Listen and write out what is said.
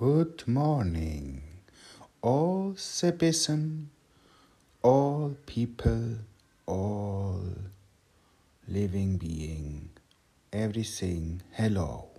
Good morning, all citizens, all people, all living being, everything. Hello.